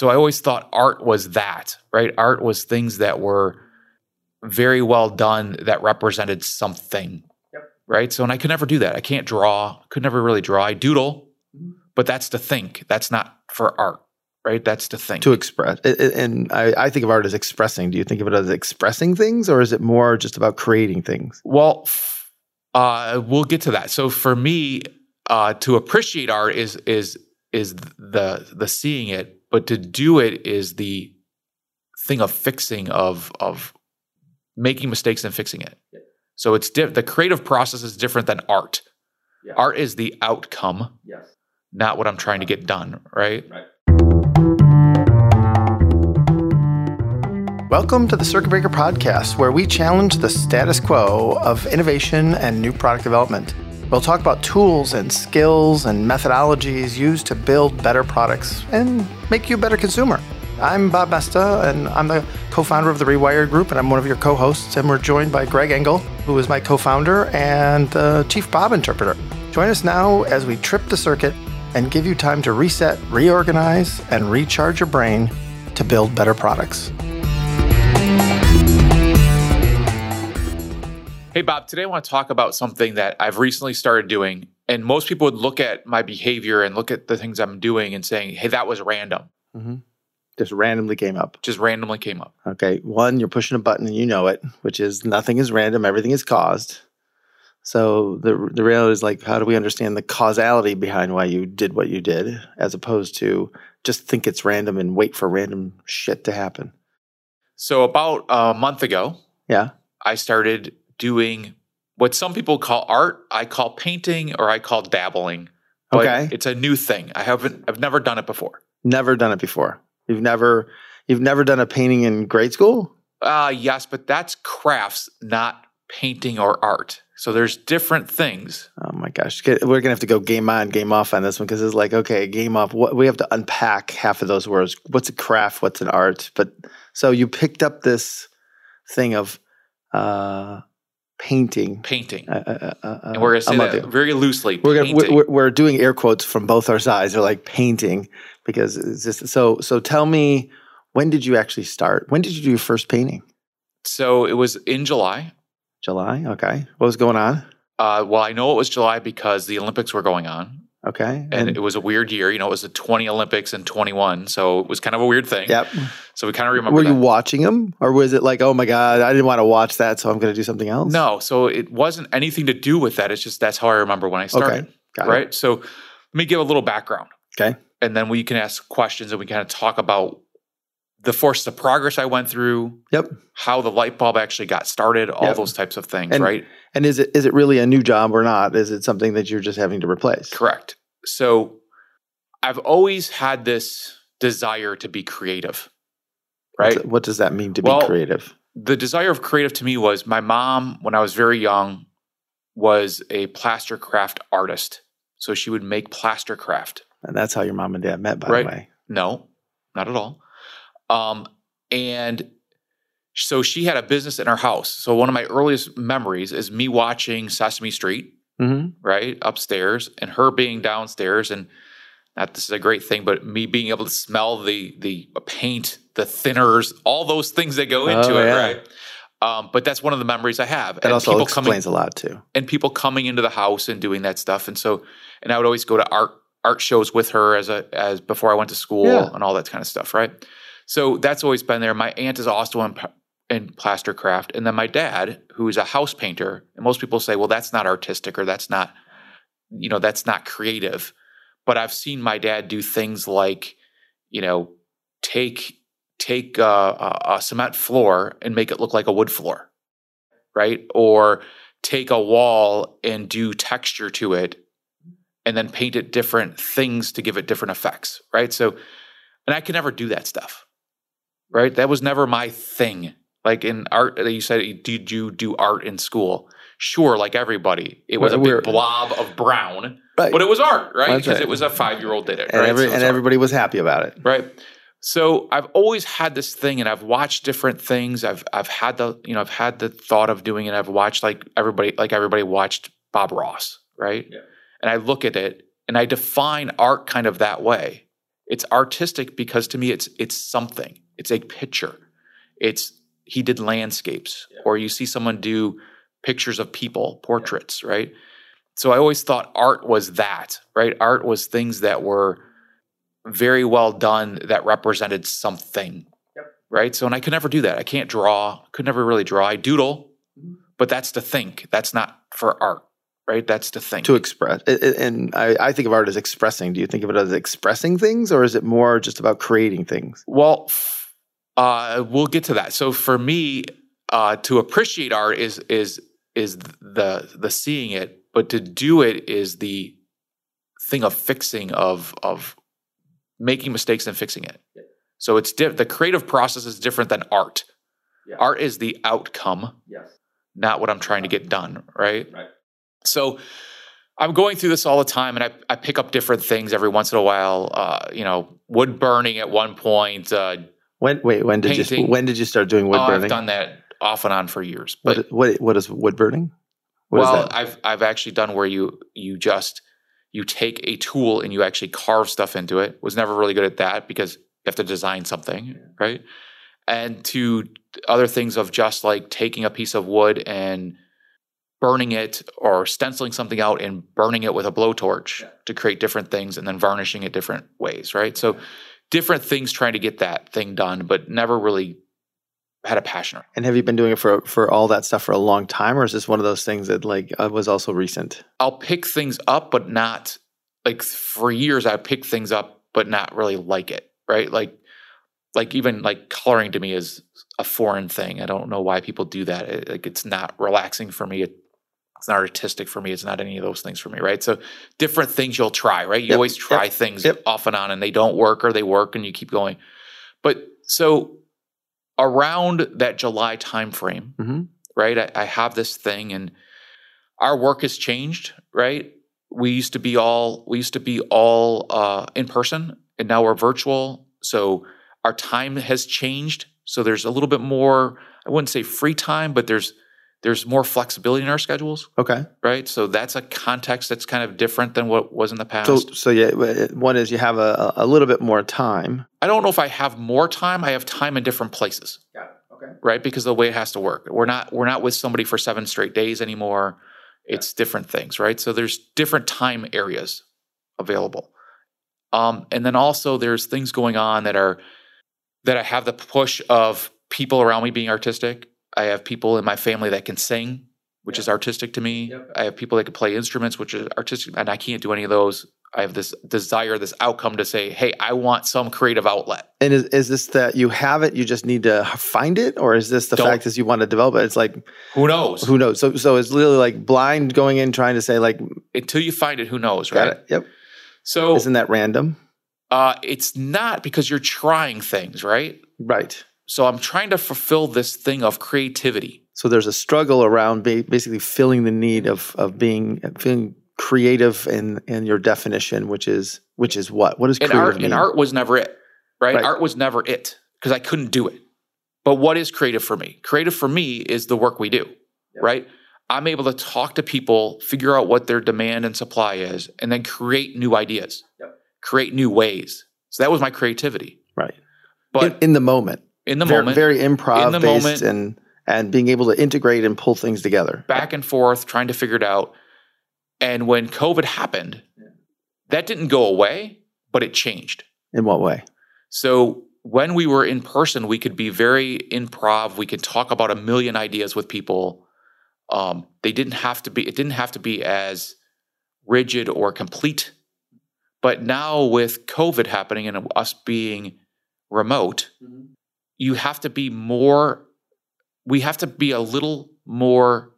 So I always thought art was that, right? Art was things that were very well done that represented something. Yep. Right. So, and I could never do that. I can't draw, could never really draw. I doodle, Mhm. but that's to think. That's not for art, right? That's to think. to express. I- I- And I, I think of art as expressing. Do you think of it as expressing things, or is it more just about creating things? Well, uh, we'll get to that. So for me, uh, to appreciate art is is is the the seeing it, but to do it is the thing of fixing of of making mistakes and fixing it. Yeah. So it's di- the creative process is different than art. Yeah. Art is the outcome, Yes. not what I'm trying to get done. Right. Welcome to the Circuit Breaker Podcast, where we challenge the status quo of innovation and new product development. We'll talk about tools and skills and methodologies used to build better products and make you a better consumer. I'm Bob Moesta, and I'm the co founder of the Rewired Group, and I'm one of your co hosts. And we're joined by Greg Engle, who is my co founder and the chief Bob interpreter. Join us now as we trip the circuit and give you time to reset, reorganize, and recharge your brain to build better products. Hey, Bob, today I want to talk about something that I've recently started doing. And most people would look at my behavior and look at the things I'm doing and saying, hey, that was random. Mm-hmm. Just randomly came up. Just randomly came up. Okay. One, you're pushing a button and you know it, which is nothing is random, everything is caused. So the the reality is like, how do we understand the causality behind why you did what you did, as opposed to just think it's random and wait for random shit to happen? So, about a month ago, Yeah. I started doing what some people call art. I call painting or I call dabbling. Okay. It's a new thing. I haven't, I've never done it before. Never done it before. You've never you've never done a painting in grade school? Uh, yes, but that's crafts, not painting or art. So, there's different things. Oh my gosh, we're gonna have to go game on, game off on this one because it's like okay, game off. What we have to unpack half of those words. What's a craft? What's an art? But so you picked up this thing of uh, painting. Painting. Uh, uh, uh, uh, and we're going to say that you. very loosely. We're, gonna, we're, we're doing air quotes from both our sides. They're like painting because it's just so. So tell me, when did you actually start? When did you do your first painting? so, it was in July. July. Okay. What was going on? Uh, well, I know it was July because the Olympics were going on, Okay. and, it was a weird year. You know, it was the 20 Olympics and 21, so it was kind of a weird thing. yep. So we kind of remember Were that. you watching them, or was it like, oh my god, I didn't want to watch that, so I'm going to do something else? no, so it wasn't anything to do with that. It's just that's how I remember when I started. It. right. So let me give a little background, Okay. and then we can ask questions and we kind of talk about the force of progress I went through, Yep. how the light bulb actually got started, all Yep. those types of things. And- right. And is it is it really a new job or not? Is it something that you're just having to replace? Correct. So I've always had this desire to be creative. Right. What's- What does that mean to Well, be creative? the desire of creative to me was my mom when i was very young was a plaster craft artist so she would make plaster craft And that's how your mom and dad met, by right. the way. no not at all um, and so she had a business in her house so one of my earliest memories is me watching sesame street Mm-hmm. right upstairs and her being downstairs and not this is a great thing but me being able to smell the the paint the thinners all those things that go into Oh, it yeah. right um, but that's one of the memories i have That also people explains a lot too. and people coming into the house and doing that stuff and so and i would always go to art art shows with her as a as before i went to school Yeah. and all that kind of stuff right so that's always been there. My aunt is also in, in plaster craft. And then my dad who is a house painter and most people say well that's not artistic or that's not you know that's not creative. But i've seen my dad do things like you know take take a, a, a cement floor and make it look like a wood floor right? Or take a wall and do texture to it and then paint it different things to give it different effects right? So and i can never do that stuff right? That was never my thing. Like in art uh, you said did you do art in school? Sure like everybody. It was a We're- big blob of brown Right. but it was art right? Because right. it was a five year old did it and right? every, So it was and everybody was happy about it. right. So i've always had this thing and i've watched different things. I've i've had the you know i've had the thought of doing it. I've watched like everybody like everybody watched bob ross right? Yeah. and i look at it and i define art kind of that way. It's artistic because to me it's it's something. It's a picture. It's he did landscapes Yeah. or you see someone do pictures of people, portraits, right? So I always thought art was that, right? Art was things that were very well done that represented something. Yep. Right? So and I could never do that. I can't draw, could never really draw. I doodle, Mhm. but that's to think. That's not for art, right? That's to think. To express, I- I- and I, I think of art as expressing. Do you think of it as expressing things, or is it more just about creating things? Well, f- uh, we'll get to that. So for me, uh, to appreciate art is is is the the seeing it, but to do it is the thing of fixing of of making mistakes and fixing it. Yeah. So it's di- the creative process is different than art. Yeah. Art is the outcome, Yes. not what I'm trying to get done. Right. Right. So I'm going through this all the time, and I, I pick up different things every once in a while. Uh, you know, wood burning at one point. Uh, When wait, when did you when did you start doing wood oh, burning? I've done that off and on for years. But what, what what is wood burning? What is well? I've I've actually done where you you just you take a tool and you actually carve stuff into it. Was never really good at that because you have to design something, right? And to other things of just like taking a piece of wood and burning it or stenciling something out and burning it with a blowtorch Yeah. to create different things and then varnishing it different ways, right? So different things trying to get that thing done, but never really had a passion. For. And have you been doing it for for all that stuff for a long time, or is this one of those things that like uh, was also recent? I'll pick things up, but not like for years. I pick things up, but not really like it. Right? Like, like even like coloring to me is a foreign thing. I don't know why people do that. It, like, it's not relaxing for me. It, it's not artistic for me. It's not any of those things for me. Right? So, different things you'll try. Right? You Yep, always try yep, things yep. off and on, and they don't work or they work, and you keep going. But so around that July timeframe, hmm right? I, I have this thing and our work has changed, right? We used to be all we used to be all uh, in person and now we're virtual. So our time has changed. So there's a little bit more, I wouldn't say free time, but there's there's more flexibility in our schedules, Okay. right? So that's a context that's kind of different than what was in the past. So so yeah, one is you have a, a little bit more time. I don't know if I have more time. I have time in different places. Yeah. Okay. right? Because the way it has to work. We're not we're not with somebody for seven straight days anymore. It's different things, right? So there's different time areas available. Um, and then also there's things going on that are that I have the push of people around me being artistic. I have people in my family that can sing, which is artistic to me. Yep. I have people that can play instruments, which is artistic, and I can't do any of those. I have this desire, this outcome to say, hey, I want some creative outlet. And is, is this that you have it, you just need to find it, or is this the Don't- fact that you want to develop it? It's like Who knows? who knows. So so it's literally like blind going in trying to say like Until you find it, who knows, got right? it. Yep. So Isn't that random? uh, it's not because you're trying things, right? Right. So I'm trying to fulfill this thing of creativity. So there's a struggle around basically filling the need of of being feeling creative in in your definition, which is which is what? What is does And creative art, mean? and art was never it, right? Right. Art was never it because I couldn't do it. But what is creative for me? Creative for me is the work we do, Yep. right? I'm able to talk to people, figure out what their demand and supply is, and then create new ideas, Yep. create new ways. So that was my creativity. right. But in, in the moment. In the very, moment, very improv in the based moment- and and being able to integrate and pull things together. back and forth trying to figure it out. And when COVID happened, that didn't go away, but it changed. In what way? So when we were in person, we could be very improv. We could talk about a million ideas with people. Um, they didn't have to be. It didn't have to be as rigid or complete. But now with COVID happening and us being remote, you have to be more. We have to be a little more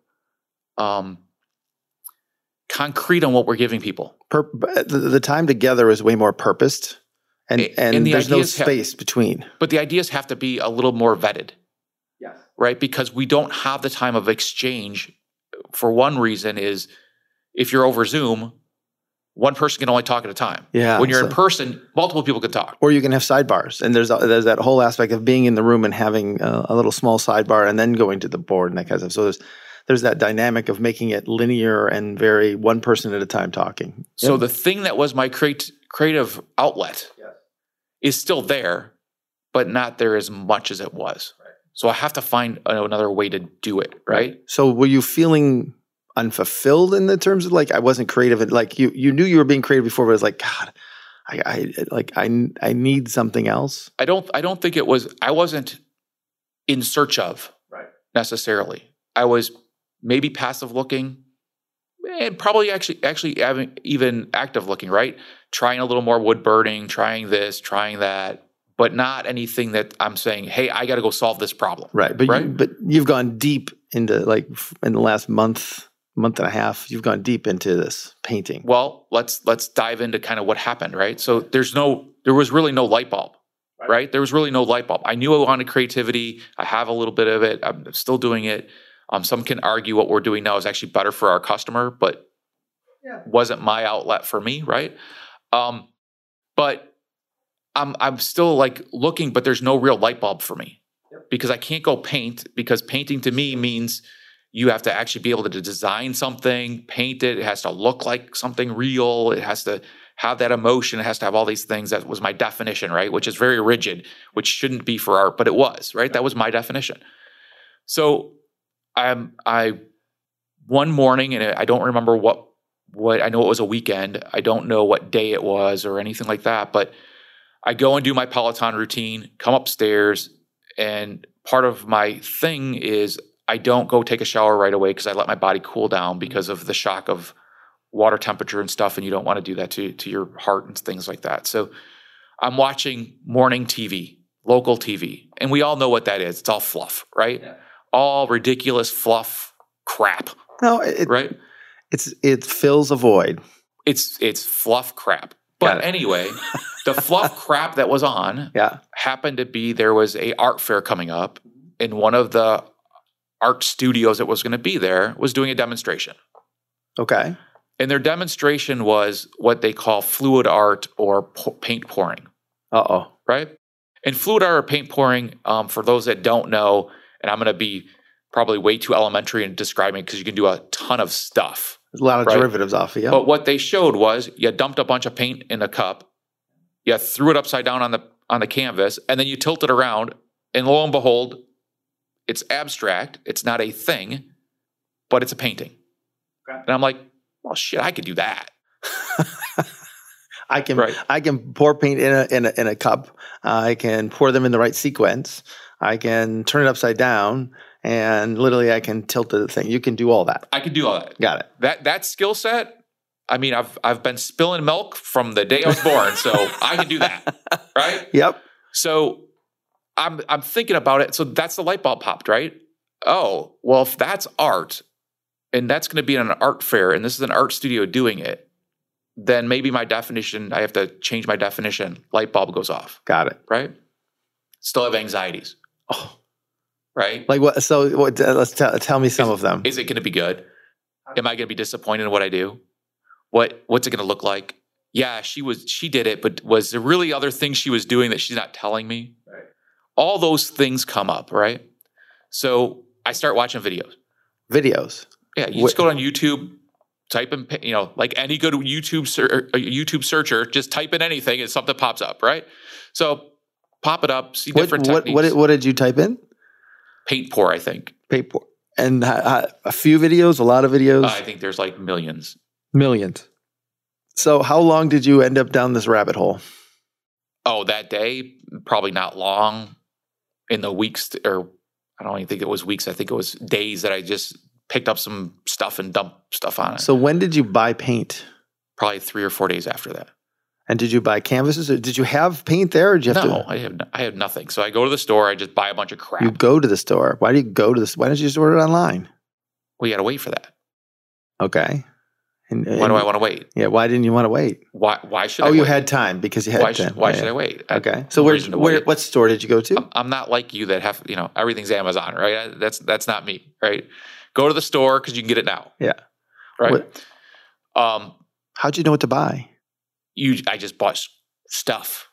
um, concrete on what we're giving people. Pur- but the, the time together is way more purposed, and A- and, and the there's no ideas have- space between. But the ideas have to be a little more vetted. Yes. right? Because we don't have the time of exchange. For one reason is if you're over Zoom, one person can only talk at a time. Yeah. when you're in person, multiple people can talk. or you can have sidebars, and there's there's that whole aspect of being in the room and having a, a little small sidebar, and then going to the board and that kind of stuff. So there's there's that dynamic of making it linear and very one person at a time talking. So Yep. the thing that was my create, creative outlet is still there, but not there as much as it was. So I have to find uh, another way to do it, right? So were you feeling unfulfilled in the terms of like I wasn't creative and like you you knew you were being creative before, but it was like God, I, I like I I need something else. I don't I don't think it was I wasn't in search of Right. necessarily. I was maybe passive looking and probably actually actually having even active looking, right? Trying a little more wood burning, trying this, trying that, but not anything that I'm saying, "Hey, I got to go solve this problem." Right. But You, Right. but you've gone deep into like in the last month, month and a half, you've gone deep into this painting. Well, let's let's dive into kind of what happened, right? So there's no there was really no light bulb. Right. Right? There was really no light bulb. I knew I wanted creativity. I have a little bit of it. I'm still doing it. Um, some can argue what we're doing now is actually better for our customer, but Yeah. wasn't my outlet for me, right? Um, but I'm I'm still like looking, but there's no real light bulb for me because I can't go paint because painting to me means you have to actually be able to design something, paint it. It has to look like something real. It has to have that emotion. It has to have all these things. That was my definition, right? Which is very rigid, which shouldn't be for art, but it was, right? That was my definition. So I'm I one morning, and I don't remember what what I know it was a weekend. I don't know what day it was or anything like that, but I go and do my Peloton routine, come upstairs, and part of my thing is I don't go take a shower right away because I let my body cool down mm-hmm. because of the shock of water temperature and stuff, and you don't want to do that to to your heart and things like that. So I'm watching morning TV, local TV, and we all know what that is. It's all fluff, right? Yeah. All ridiculous fluff crap, No, it, right? it's it fills a void. It's it's fluff crap. But anyway, the fluff crap that was on Yeah. happened to be there was a art fair coming up and one of the art studios that was going to be there was doing a demonstration Okay. and their demonstration was what they call fluid art or po- paint pouring Uh oh. right and fluid art or paint pouring um, for those that don't know and i'm going to be probably way too elementary in describing because you can do a ton of stuff a lot of Right. derivatives off of you. but what they showed was you dumped a bunch of paint in a cup, you threw it upside down on the on the canvas, and then you tilt it around, and lo and behold, it's abstract. It's not a thing, but it's a painting. Okay. And I'm like, well, shit, I could do that. I can Right. I can pour paint in a in a, in a cup. I can pour them in the right sequence. I can turn it upside down, and literally I can tilt the thing. You can do all that. I can do all that. Got it. That that skill set. I mean, I've I've been spilling milk from the day I was born, so I can do that, right? Yep. So I'm I'm thinking about it. So that's the light bulb popped, right? Oh, well, if that's art and that's going to be in an art fair and this is an art studio doing it, then maybe my definition, I have to change my definition. Light bulb goes off, Got it. right? Still have anxieties, Oh, right? like what? So what? uh, Let's tell tell me some of them. Is it going to be good? Am I going to be disappointed in what I do? What what's it going to look like? Yeah, she was she did it, but was there really other things she was doing that she's not telling me? Right. All those things come up, right? So I start watching videos. Videos. Yeah, you Wh- just go on YouTube, type in, you know, like any good YouTube ser- er, a YouTube searcher, just type in anything and something pops up, right? So pop it up, see What different what, techniques. what what did you type in? Paint pour, I think. Paper. And ha- ha- a few videos, a lot of videos, I think there's like millions. millions. So how long did you end up down this rabbit hole? Oh, that day, probably not long. In the weeks, or I don't even think it was weeks. I think it was days that I just picked up some stuff and dumped stuff on it. So when did you buy paint? probably three or four days after that. And did you buy canvases? Or did you have paint there? Or did you have No, to? I have I have nothing. So I go to the store. I just buy a bunch of crap. You go to the store. Why do you go to this? Why don't you just order it online? we got to wait for that. Okay. And, Why do I want to wait? Yeah. Why didn't you want to wait? Why why should I wait? Oh, I? you wait? had time because you had why time. should, why Yeah, should. I wait? I- Okay. So where, where what store did you go to? I'm, I'm not like you that have you know everything's Amazon, right? That's that's not me, right? Go to the store because you can get it now. Yeah. Right. What- Um, How'd you know what to buy? you I just bought stuff,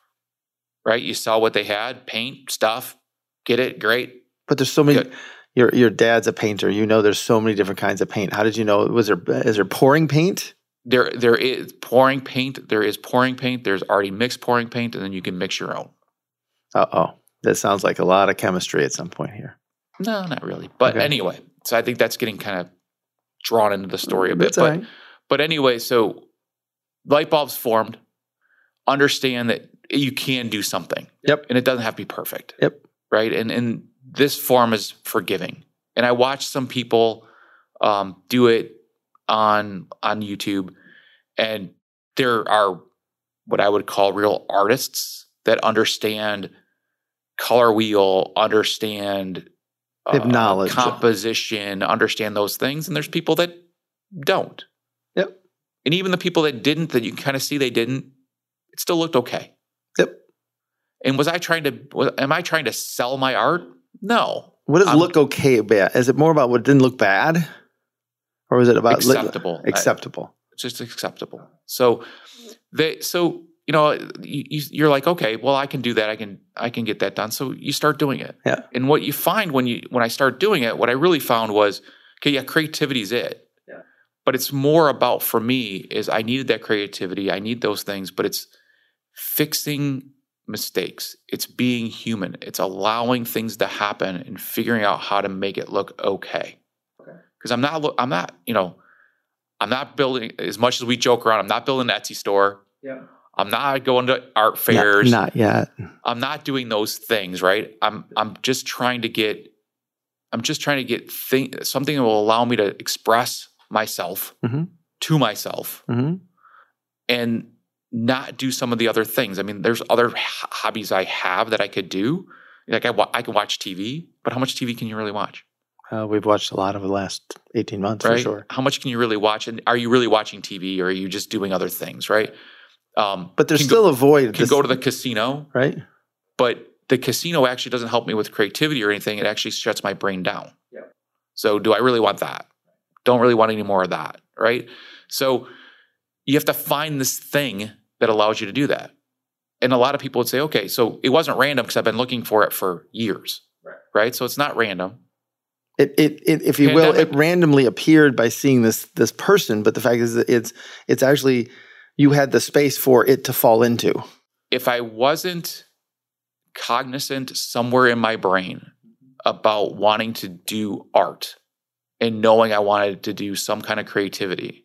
right? You saw what they had, paint stuff, get it, great. But there's so many. Good. Your your dad's a painter. You know, there's so many different kinds of paint. How did you know? Was there is there pouring paint? there there is pouring paint. There is pouring paint. There's already mixed pouring paint, and then you can mix your own. Uh oh. That sounds like a lot of chemistry at some point here. No, not really. But Okay. anyway, so I think that's getting kind of drawn into the story a bit. That's But right. but anyway, so light bulbs formed. Understand that you can do something. Yep. And it doesn't have to be perfect. Yep. Right. And and this form is forgiving. And I watched some people um, do it on on YouTube, and there are what I would call real artists that understand color wheel, understand uh, knowledge. composition, understand those things, and there's people that don't. Yep. And even the people that didn't, that you kind of see they didn't, it still looked okay. Yep. And was I trying to? Was, am I trying to sell my art? No, What does look okay about? Is it more about what didn't look bad? Or is it about acceptable. I- acceptable? it's just acceptable. So they, so you know, you, you're like, okay, well, I can do that. I can, I can get that done. So you start doing it. Yeah. And what you find when you, when I start doing it, what I really found was, okay, yeah, creativity is it. Yeah. But it's more about for me is I needed that creativity. I need those things, but it's fixing mistakes. It's being human. It's allowing things to happen and figuring out how to make it look okay. Okay. Because I'm not, I'm not, you know, I'm not building as much as we joke around. I'm not building an Etsy store. Yeah. I'm not going to art fairs. Not, not yet. I'm not doing those things, right? I'm I'm just trying to get I'm just trying to get thing, something that will allow me to express myself Mhm. to myself hmm and not do some of the other things. I mean, there's other h- hobbies I have that I could do. Like I, wa- I can watch TV, but how much TV can you really watch, Uh, we've watched a lot of the last 18 months right? for sure. How much can you really watch? And are you really watching TV, or are you just doing other things, right? Um, But there's can still go, a void. can this- go to the casino, right? but the casino actually doesn't help me with creativity or anything. It actually shuts my brain down. Yeah. So do I really want that? Don't really want any more of that, right? So you have to find this thing that allows you to do that. And a lot of people would say, okay, so it wasn't random because I've been looking for it for years, Right. right? So it's not random. It, it, it, if you will, it randomly appeared by seeing this this person. But the fact is, that it's it's actually you had the space for it to fall into. If I wasn't cognizant somewhere in my brain about wanting to do art and knowing I wanted to do some kind of creativity,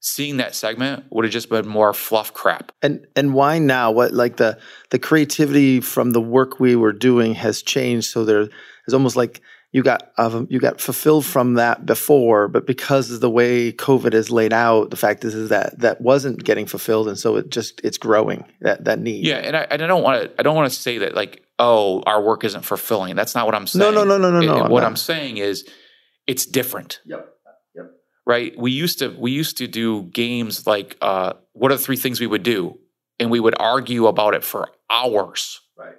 seeing that segment would have just been more fluff crap. And and why now? What like the the creativity from the work we were doing has changed. So there is almost like you got uh, you got fulfilled from that before, but because of the way COVID is laid out, the fact is is that that wasn't getting fulfilled, and so it just it's growing that that need. Yeah, and I, and I don't want to. I don't want to say that like, oh, our work isn't fulfilling. That's not what I'm saying. No, no, no, no, no, It- no. I'm what not. I'm saying is, it's different. Yep. Right. We used to we used to do games like, uh, what are the three things we would do, and we would argue about it for hours Right.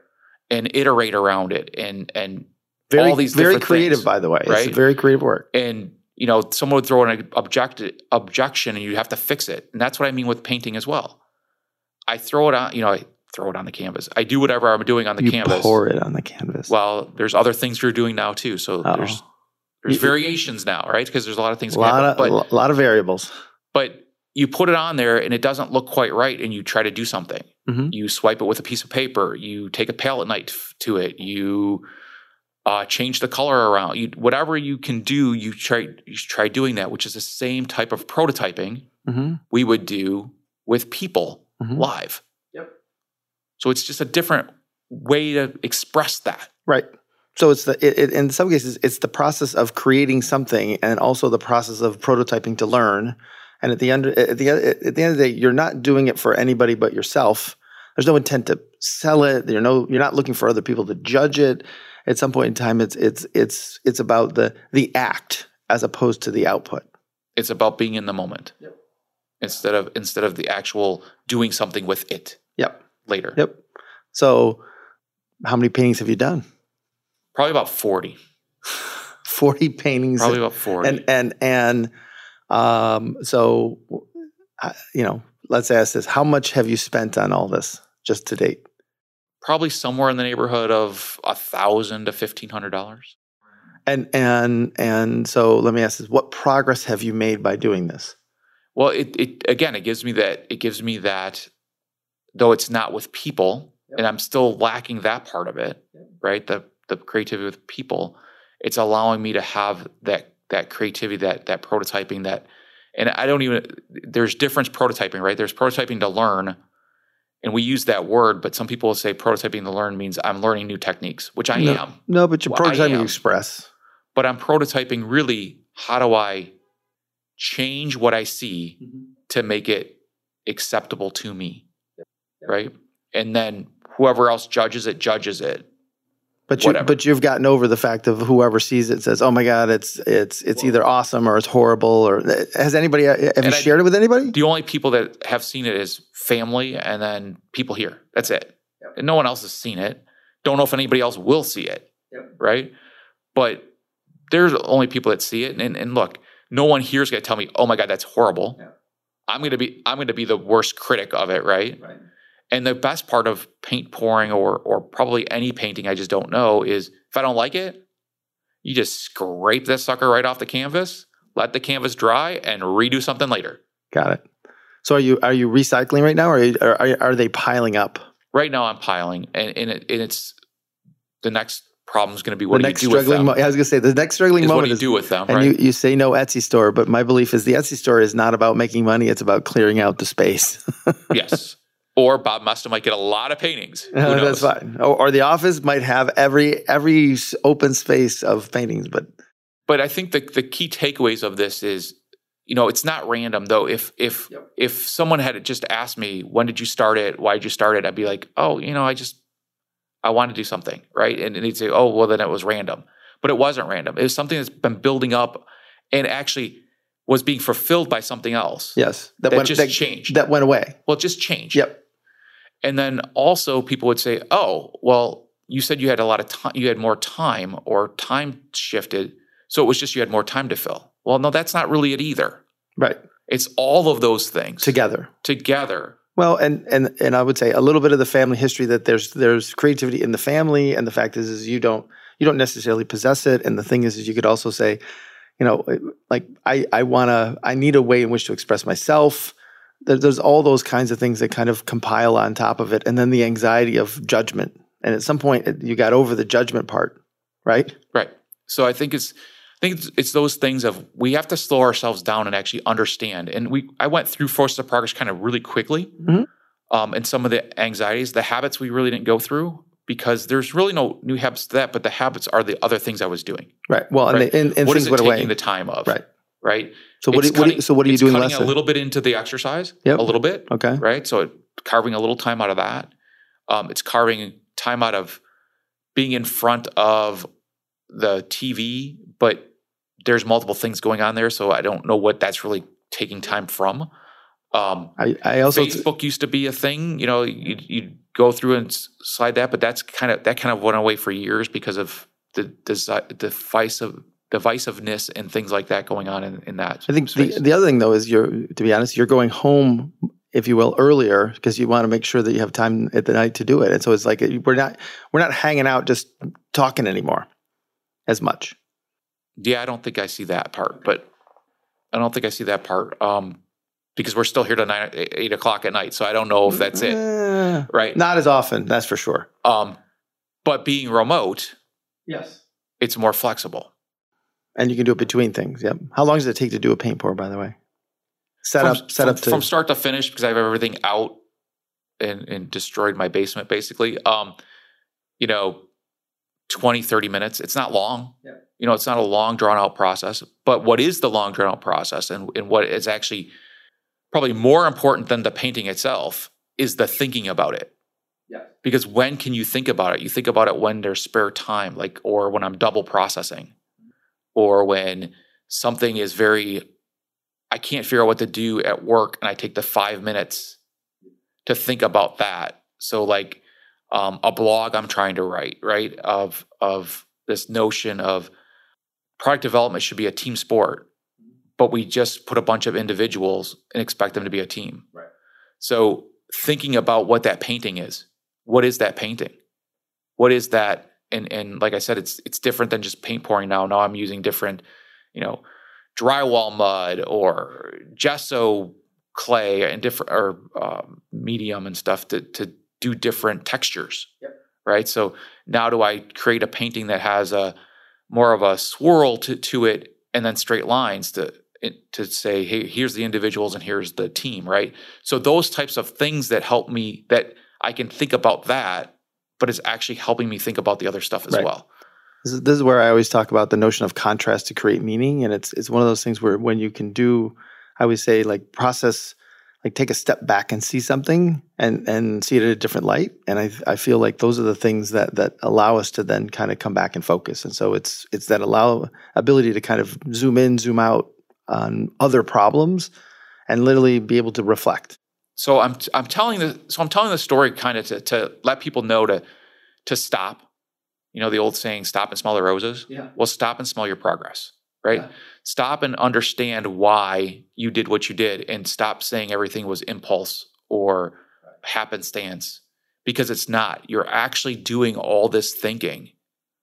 and iterate around it, and and Very all these very creative, things, by the way. right? It's very creative work. and you know someone would throw an object, objection and you have to fix it and that's what i mean with painting as well i throw it on you know i throw it on the canvas i do whatever i'm doing on the you canvas pour it on the canvas. well there's other things you're doing now too so Uh-oh. there's there's You- variations now right because there's a lot of things a that lot happen. of but a lot of variables. but you put it on there and it doesn't look quite right and you try to do something Mhm. you swipe it with a piece of paper you take a palette knife to it you uh, change the color around you whatever you can do you try you try doing that which is the same type of prototyping hmm we would do with people Mhm. live Yep. so it's just a different way to express that Right. So it's the it, it, in some cases it's the process of creating something and also the process of prototyping to learn. And at the end at the at the end of the day, you're not doing it for anybody but yourself. There's no intent to sell it. You're no you're not looking for other people to judge it. At some point in time, it's it's it's it's about the the act as opposed to the output. it's about being in the moment Yep. instead of instead of the actual doing something with it Yep. later Yep. So, how many paintings have you done? Probably about 40 Forty paintings. probably about 40 and and and um so you know let's ask this how much have you spent on all this just to date probably somewhere in the neighborhood of a thousand to fifteen hundred dollars. and and and so let me ask this what progress have you made by doing this Well, it, it again, it gives me that it gives me that though it's not with people, yep. and I'm still lacking that part of it, yep. right? The the creativity with people, it's allowing me to have that that creativity, that that prototyping, that and I don't even there's difference prototyping, right? There's prototyping to learn, and we use that word, but some people will say prototyping to learn means I'm learning new techniques, which I no, am. No, but you're well, prototyping express. But I'm prototyping really how do I change what I see mm-hmm. to make it acceptable to me, yep. Yep. right? And then whoever else judges it, judges it. But you, but you've gotten over the fact of whoever sees it says, "Oh my God, it's it's it's either awesome or it's horrible." Or has anybody uh, have and you I, shared it with anybody? The only people that have seen it is family and then people here. That's it. Yep. And no one else has seen it. Don't know if anybody else will see it. Yep. Right. But there's only people that see it. And, and look, no one here is going to tell me, "Oh my God, that's horrible." Yeah. I'm going to be I'm going to be the worst critic of it. Right. Right and the best part of paint pouring or or probably any painting I just don't know is if I don't like it, you just scrape that sucker right off the canvas, let the canvas dry, and redo something later. Got it. So are you are you recycling right now, or are are, are they piling up? Right now, I'm piling, and and, it, and it's the next problem is going to be what the do next you do struggling with them? Mo- I was going to say the next struggling is moment what do you is, do with them, and right? you, you say no Etsy store, but my belief is the Etsy store is not about making money; it's about clearing out the space. yes, or Bob Moesta might get a lot of paintings. Who uh, knows? That's fine. Or, or, the office might have every every open space of paintings, but but I think the the key takeaways of this is, you know, it's not random though. If if yep. if someone had just asked me when did you start it, why did you start it, I'd be like, oh, you know, I just I want to do something, right? And, and they'd say, oh, well, then it was random, but it wasn't random. It was something that's been building up, and actually was being fulfilled by something else. Yes, that, that went, just that, changed. That went away. Well, it just changed. Yep. And then also people would say, "Oh, well, you said you had a lot of time, you had more time or time shifted, so it was just you had more time to fill." Well, no, that's not really it either. Right. It's all of those things together. Together. Well, and and and I would say a little bit of the family history that there's there's creativity in the family, and the fact is is you don't you don't necessarily possess it, and the thing is is you could also say, you know, like I I want to I need a way in which to express myself there's all those kinds of things that kind of compile on top of it. And then the anxiety of judgment. And at some point you got over the judgment part right? Right. So i think it's i think it's, it's those things of we have to slow ourselves down and actually understand. And we i went through force of progress kind of really quickly mm-hmm. um, and some of the anxieties the habits we really didn't go through because there's really no new habits to that but the habits are the other things i was doing. Right. Well right? and, and, and what things is it went taking away the time of? Right right so what, cutting, what so what are you doing cutting less a little bit into the exercise, yep. a little bit, okay, right? So carving a little time out of that. Um, it's carving time out of being in front of the TV, but there's multiple things going on there, so I don't know what that's really taking time from. Um, I, I also Facebook t- used to be a thing. You know, you you go through and slide that, but that's kind of that kind of went away for years because of the the device of divisiveness and things like that going on in, in that. I think the, the other thing though is you're to be honest, you're going home, if you will, earlier because you want to make sure that you have time at the night to do it. And so it's like we're not we're not hanging out just talking anymore as much. Yeah, I don't think I see that part, but I don't think I see that part. Um, because we're still here to nine, eight o'clock at night, so I don't know if that's it. Uh, right? Not as often, that's for sure. Um, but being remote, yes, it's more flexible. And you can do it between things. Yep. How long does it take to do a paint pour, by the way? Set from, up, set from, up to from start to finish because I have everything out and, and destroyed my basement basically. Um, you know, 20, 30 minutes. It's not long. Yeah. You know, it's not a long drawn out process. But what is the long drawn out process and, and what is actually probably more important than the painting itself is the thinking about it. Yeah. Because when can you think about it? You think about it when there's spare time, like or when I'm double processing or when something is very I can't figure out what to do at work and I take the 5 minutes to think about that. So like um, a blog I'm trying to write, right? Of of this notion of product development should be a team sport, but we just put a bunch of individuals and expect them to be a team. Right. So thinking about what that painting is. What is that painting? What is that and and like I said, it's it's different than just paint pouring now. Now I'm using different, you know, drywall mud or gesso clay and different or um, medium and stuff to to do different textures. Yep. Right. So now do I create a painting that has a more of a swirl to, to it and then straight lines to to say, hey, here's the individuals and here's the team, right? So those types of things that help me that I can think about that, but it's actually helping me think about the other stuff as Right. well. This is, this is where I always talk about the notion of contrast to create meaning, and it's it's one of those things where when you can do, I always say like process, like take a step back and see something and and see it in a different light, and I I feel like those are the things that that allow us to then kind of come back and focus, and so it's it's that allow ability to kind of zoom in, zoom out on other problems, and literally be able to reflect. So I'm I'm telling the so I'm telling the story kind of to to let people know to to stop. You know the old saying, "Stop and smell the roses." Yeah. Well, stop and smell your progress. Right. Yeah. Stop and understand why you did what you did, and stop saying everything was impulse or happenstance because it's not. You're actually doing all this thinking.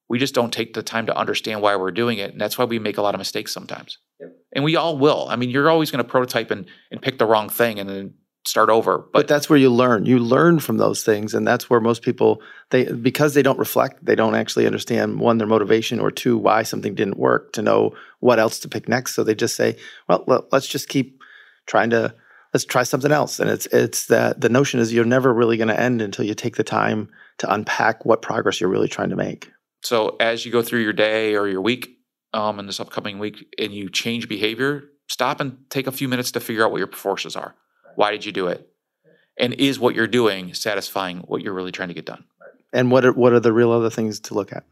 We just don't take the time to understand why we're doing it, and that's why we make a lot of mistakes sometimes. Yep. And we all will. I mean, you're always going to prototype and and pick the wrong thing and then start over. but But, that's where you learn you learn from those things and that's where most people they because they don't reflect they don't actually understand one their motivation or two why something didn't work to know what else to pick next so they just say well let's just keep trying to let's try something else and it's it's that the notion is you're never really going to end until you take the time to unpack what progress you're really trying to make so as you go through your day or your week, um, in this upcoming week, and you change behavior, stop and take a few minutes to figure out what your forces are. Why did you do it? And is what you're doing satisfying what you're really trying to get done? and what are what are the real other things to look at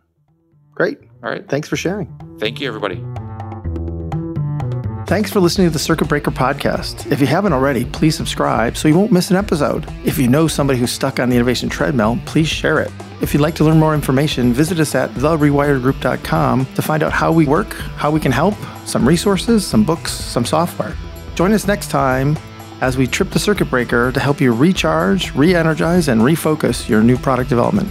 great All right. thanks for sharing Thank you, everybody. Thanks for listening to the Circuit Breaker podcast. If you haven't already, please subscribe so you won't miss an episode. If you know somebody who's stuck on the innovation treadmill, please share it. If you'd like to learn more information, visit us at therewiredgroup.com to find out how we work, how we can help, some resources, some books, some software. Join us next time as we trip the circuit breaker to help you recharge, re energize, and refocus your new product development.